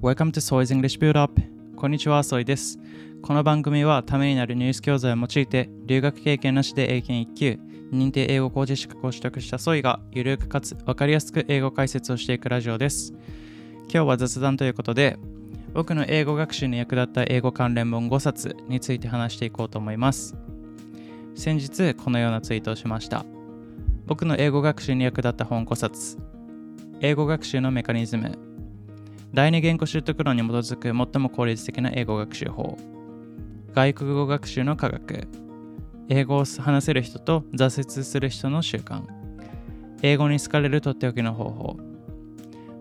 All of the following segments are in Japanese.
Welcome to Soy's English Build Up こんにちは、ソイです。この番組はためになるニュース教材を用いて留学経験なしで英検1級認定英語講師資格を取得したソイがゆるくかつ分かりやすく英語解説をしていくラジオです。今日は雑談ということで僕の英語学習に役立った英語関連本5冊について話していこうと思います。先日このようなツイートをしました。僕の英語学習に役立った本5冊英語学習のメカニズム第二言語習得論に基づく最も効率的な英語学習法。外国語学習の科学。英語を話せる人と挫折する人の習慣。英語に好かれるとっておきの方法。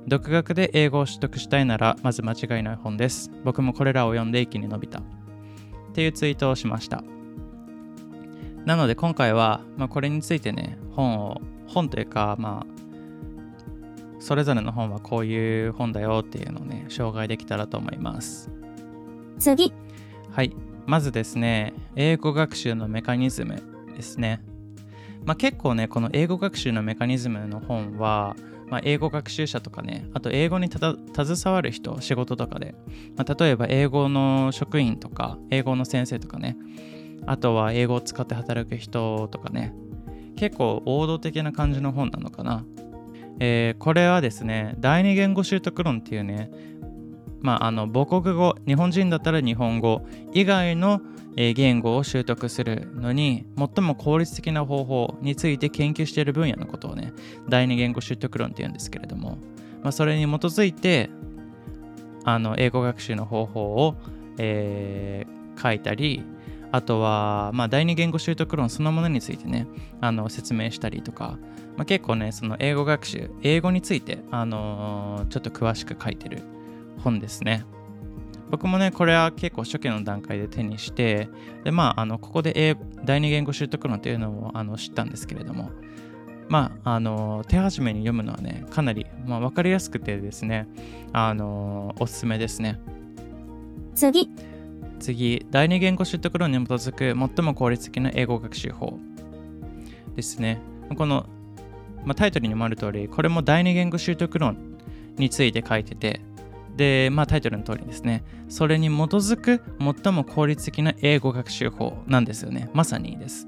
独学で英語を取得したいならまず間違いない本です。僕もこれらを読んで一気に伸びた。っていうツイートをしました。なので今回は、まあ、これについてね本を本というかまあそれぞれの本はこういう本だよっていうのをね紹介できたらと思います。次。はい。まずですね英語学習のメカニズムですね。まあ、結構ねこの英語学習のメカニズムの本は、まあ、英語学習者とかねあと英語に携わる人仕事とかで、まあ、例えば英語の職員とか英語の先生とかねあとは英語を使って働く人とかね結構王道的な感じの本なのかなえー、これはですね、第二言語習得論っていうね、まあ、あの母国語、日本人だったら日本語以外の言語を習得するのに最も効率的な方法について研究している分野のことをね、第二言語習得論っていうんですけれども、まあ、それに基づいて、あの英語学習の方法を、えー、書いたり、あとは、まあ、第二言語習得論そのものについてね、あの説明したりとか、まあ、結構ね、その英語学習、英語について、あのー、ちょっと詳しく書いてる本ですね。僕もね、これは結構初期の段階で手にして、で、まあ、あのここで英第二言語習得論っていうのをあの知ったんですけれども、まあ、あの手始めに読むのはね、かなり、まあ、分かりやすくてですね、あのおすすめですね。次。次、第二言語習得論に基づく最も効率的な英語学習法ですね。このまあ、タイトルにもある通り、これも第二言語習得論について書いてて、で、まあ、タイトルの通りですね、それに基づく最も効率的な英語学習法なんですよね。まさにです。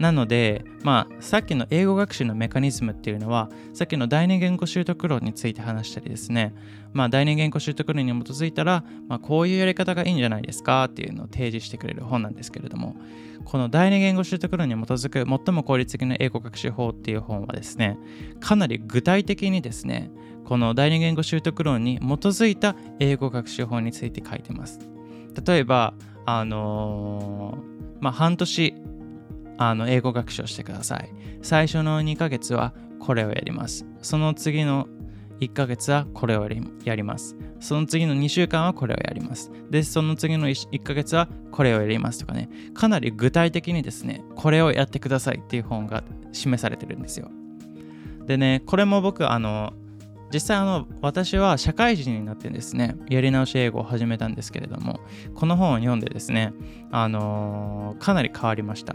なので、まあ、さっきの英語学習のメカニズムっていうのは、さっきの第二言語習得論について話したりですね、まあ、第二言語習得論に基づいたら、まあ、こういうやり方がいいんじゃないですかっていうのを提示してくれる本なんですけれども、この第二言語習得論に基づく最も効率的な英語学習法っていう本はですね、かなり具体的にですね、この第二言語習得論に基づいた英語学習法について書いてます。例えば、あのー、まあ、半年あの英語学習をしてください。最初の2ヶ月はこれをやります。その次の1ヶ月はこれをやります。その次の2週間はこれをやります。で、その次の 1, 1ヶ月はこれをやりますとかね、かなり具体的にですね、これをやってくださいっていう本が示されてるんですよ。でね、これも僕、あの、実際あの私は社会人になってですねやり直し英語を始めたんですけれどもこの本を読んでですねあのー、かなり変わりました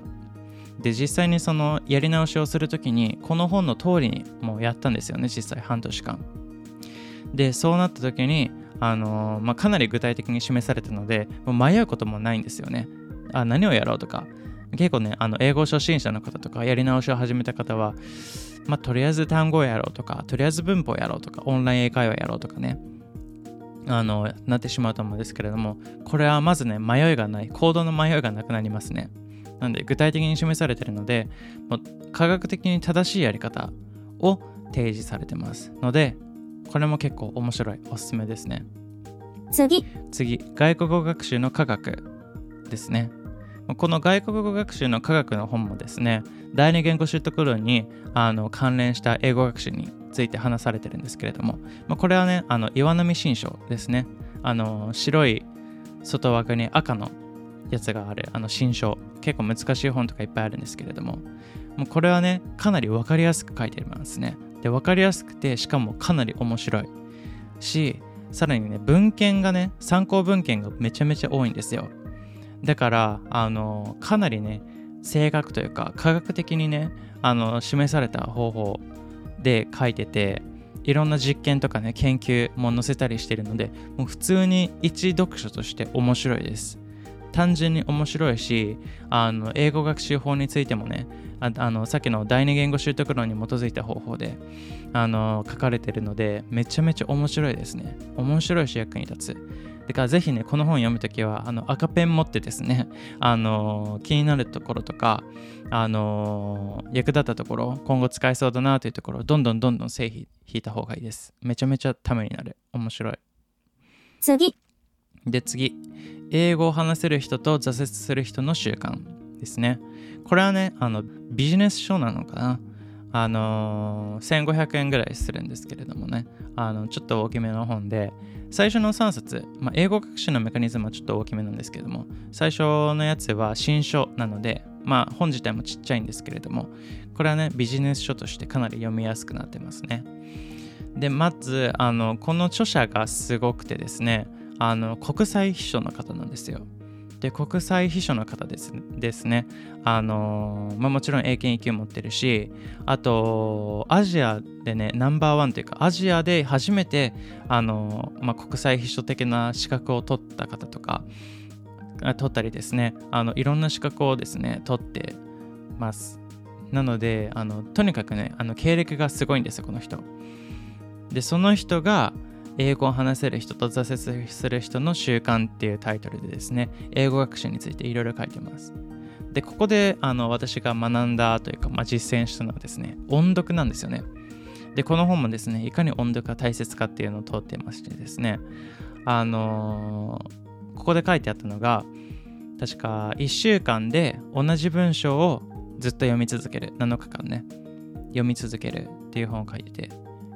で実際にそのやり直しをするときにこの本の通りにもうやったんですよね実際半年間。でそうなった時にあの、まあ、かなり具体的に示されたのでもう迷うこともないんですよね。あ何をやろうとか。結構ねあの英語初心者の方とかやり直しを始めた方はまあ、とりあえず単語をやろうとかとりあえず文法をやろうとかオンライン英会話やろうとかね。あのなってしまうと思うんですけれどもこれはまずね迷いがない行動の迷いがなくなりますね。なので具体的に示されているので、もう科学的に正しいやり方を提示されてますので、これも結構面白い、おすすめですね。次。次、外国語学習の科学ですね。この外国語学習の科学の本もですね、第二言語習得論にあの関連した英語学習について話されてるんですけれども、まあ、これはね、あの岩波新書ですね。あの白い外枠に赤のやつがあるあの新書結構難しい本とかいっぱいあるんですけれどももうこれはねかなり分かりやすく書いてますね。で分かりやすくてしかもかなり面白い。しさらにね文献がね参考文献がめちゃめちゃ多いんですよ。だからあのかなりね正確というか科学的にねあの示された方法で書いてていろんな実験とかね研究も載せたりしてるのでもう普通に一読書として面白いです。単純に面白いしあの英語学習法についてもねあのさっきの第二言語習得論に基づいた方法であの書かれてるのでめちゃめちゃ面白いですね。面白いし役に立つ。だからぜひねこの本読むときはあの赤ペン持ってですね あの気になるところとかあの役立ったところ今後使えそうだなというところどんどんどんどん線引いた方がいいです。めちゃめちゃためになる。面白い。次、で次。英語を話せる人と挫折する人の習慣ですね。これはねあのビジネス書なのかな。あのー1500円ぐらいするんですけれどもね。あのちょっと大きめの本で。最初の3冊、まあ、英語学習のメカニズムはちょっと大きめなんですけれども。最初のやつは新書なのでまあ本自体もちっちゃいんですけれども。これはねビジネス書としてかなり読みやすくなってますね。でまずあのこの著者がすごくてですね。あの国際秘書の方なんですよ。で国際秘書の方ですですね。あのまあ、もちろん英検1級持ってるしあとアジアでねナンバーワンというかアジアで初めてあの、まあ、国際秘書的な資格を取った方とか取ったりですね。あのいろんな資格をですね取ってます。なのであのとにかくねあの経歴がすごいんですよこの人。でその人が英語を話せる人と挫折する人の習慣っていうタイトルでですね英語学習についていろいろ書いてます。でここであの私が学んだというか、まあ、実践したのはですね音読なんですよね。でこの本もですねいかに音読が大切かっていうのを通ってましてですねあのーここで書いてあったのが確か1週間で同じ文章をずっと読み続ける。7日間ね。読み続けるっていう本を書いてて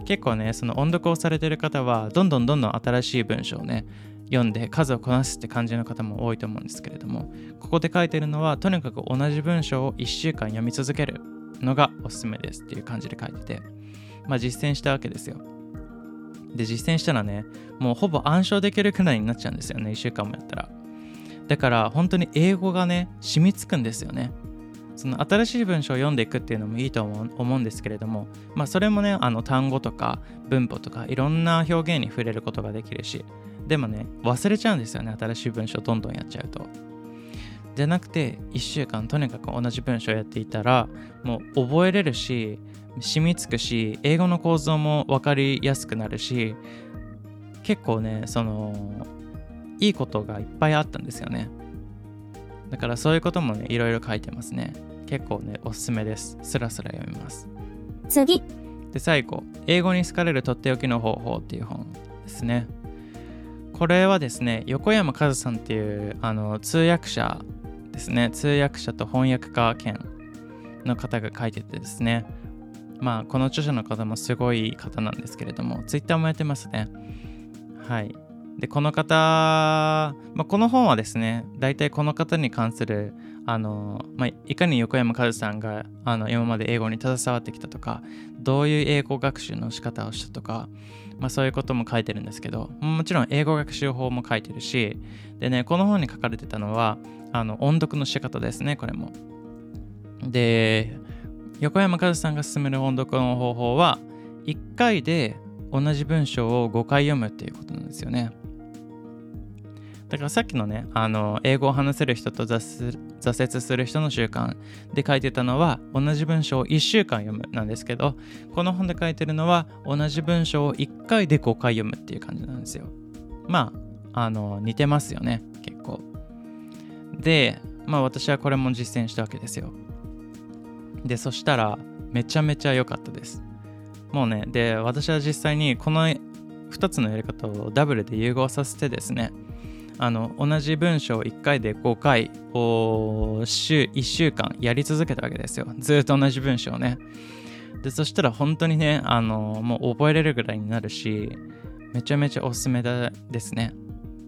結構ねその音読をされてる方はどんどんどんどん新しい文章をね読んで数をこなすって感じの方も多いと思うんですけれどもここで書いてるのはとにかく同じ文章を1週間読み続けるのがおすすめですっていう感じで書いててまあ実践したわけですよ。で実践したらねもうほぼ暗唱できるくらいになっちゃうんですよね1週間もやったら。だから本当に英語がね染みつくんですよね。その新しい文章を読んでいくっていうのもいいと思うんですけれどもまあそれもねあの単語とか文法とかいろんな表現に触れることができるしでもね忘れちゃうんですよね新しい文章どんどんやっちゃうと。じゃなくて1週間とにかく同じ文章をやっていたらもう覚えれるし染みつくし英語の構造も分かりやすくなるし結構ねそのいいことがいっぱいあったんですよね。だからそういうこともねいろいろ書いてますね。結構ねおすすめです。スラスラ読みます。次、で最後。英語に好かれるとっておきの方法っていう本ですね。これはですね横山和さんっていうあの通訳者ですね。通訳者と翻訳家兼の方が書いててですね。まあこの著者の方もすごい方なんですけれども Twitter もやってますね。はいでこの方、まあ、この本はですね大体この方に関するあの、まあ、いかに横山和さんがあの今まで英語に携わってきたとかどういう英語学習の仕方をしたとか、まあ、そういうことも書いてるんですけどもちろん英語学習法も書いてるしでねこの本に書かれてたのはあの音読の仕方ですねこれも。で横山和さんが勧める音読の方法は1回で同じ文章を5回読むっていうことなんですよね。だからさっきのねあの英語を話せる人と挫折する人の習慣で書いてたのは同じ文章を1週間読むなんですけどこの本で書いてるのは同じ文章を1回で5回読むっていう感じなんですよ。まああの似てますよね結構。でまあ私はこれも実践したわけですよ。でそしたらめちゃめちゃ良かったです。もうねで私は実際にこの2つのやり方をダブルで融合させてですねあの同じ文章を1回で5回を週1週間やり続けたわけですよ。ずっと同じ文章をね。でそしたら本当にねあのもう覚えれるぐらいになるしめちゃめちゃおすすめだですね。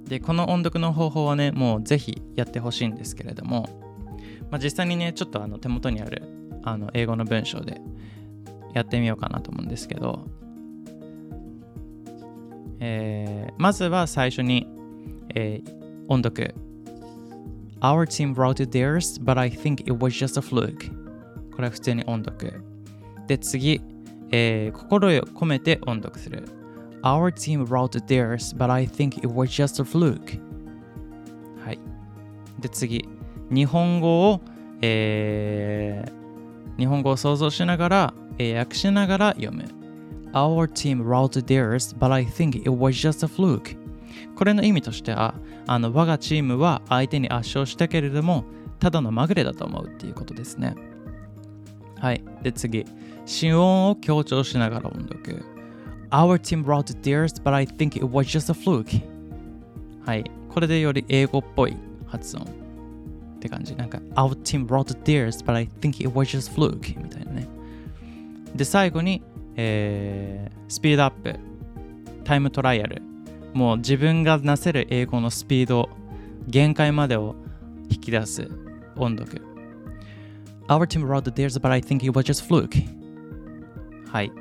でこの音読の方法はねもうぜひやってほしいんですけれども、まあ、実際にねちょっとあの手元にあるあの英語の文章でやってみようかなと思うんですけど、えーまずは最初に、えー音読 Our team routed theirs, but I think it was just a fluke これは普通に音読で次、えー心を込めて音読する。Our team routed theirs, but I think it was just a fluke. はい。で、次。日本語を、えー日本語を想像しながら、えー訳しながら読む。Our team routed theirs, but I think it was just a fluke. これの意味としては、あの我がチームは相手に圧勝したけれども、ただのまぐれだと思うっていうことですね。はい。で、次。心音を強調しながら音読。Our team wrote theirs, but I think it was just a fluke. はい。これでより英語っぽい発音って感じ。なんか、Our team wrote theirs, but I think it was just fluke みたいなね。で、最後に、えースピードアップ、タイムトライアル。もう自分がなせる英語のスピード、限界までを引き出す音読。Our team wrote theirs, but I think it was just fluke. はい。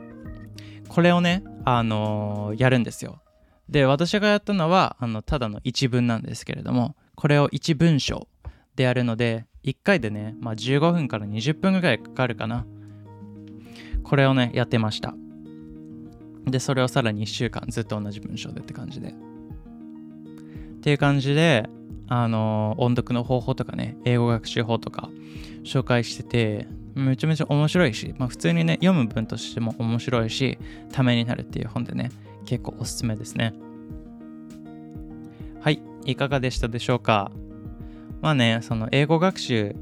これをね、あのーやるんですよ。で、私がやったのは、あの、ただの一文なんですけれども、これを一文章でやるので、1回でね、まあ、15分から20分ぐらいかかるかな。これをね、やってました。で、それをさらに1週間ずっと同じ文章でって感じで。っていう感じで、あの音読の方法とかね、英語学習法とか紹介してて、めちゃめちゃ面白いし、まあ、普通にね、読む文としても面白いし、ためになるっていう本でね、結構おすすめですね。はい、いかがでしたでしょうか？まあね、その英語学習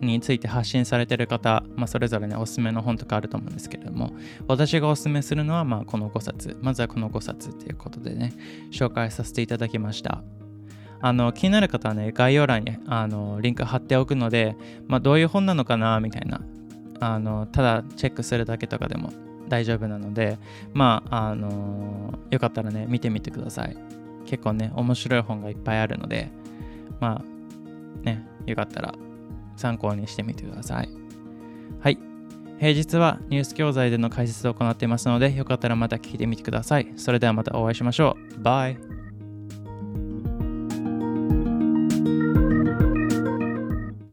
について発信されてる方、まあ、それぞれね、おすすめの本とかあると思うんですけれども、私がおすすめするのは、まあ、この5冊。まずはこの5冊ということでね、紹介させていただきました。あの気になる方はね、概要欄にあのリンク貼っておくので、まあ、どういう本なのかなみたいなあの、ただチェックするだけとかでも大丈夫なので、まあ、あのよかったらね、見てみてください。結構ね、面白い本がいっぱいあるので、まあ、ね、よかったら参考にしてみてください。はい。平日はニュース教材での解説を行っていますので、よかったらまた聞いてみてください。それではまたお会いしましょう。バイ。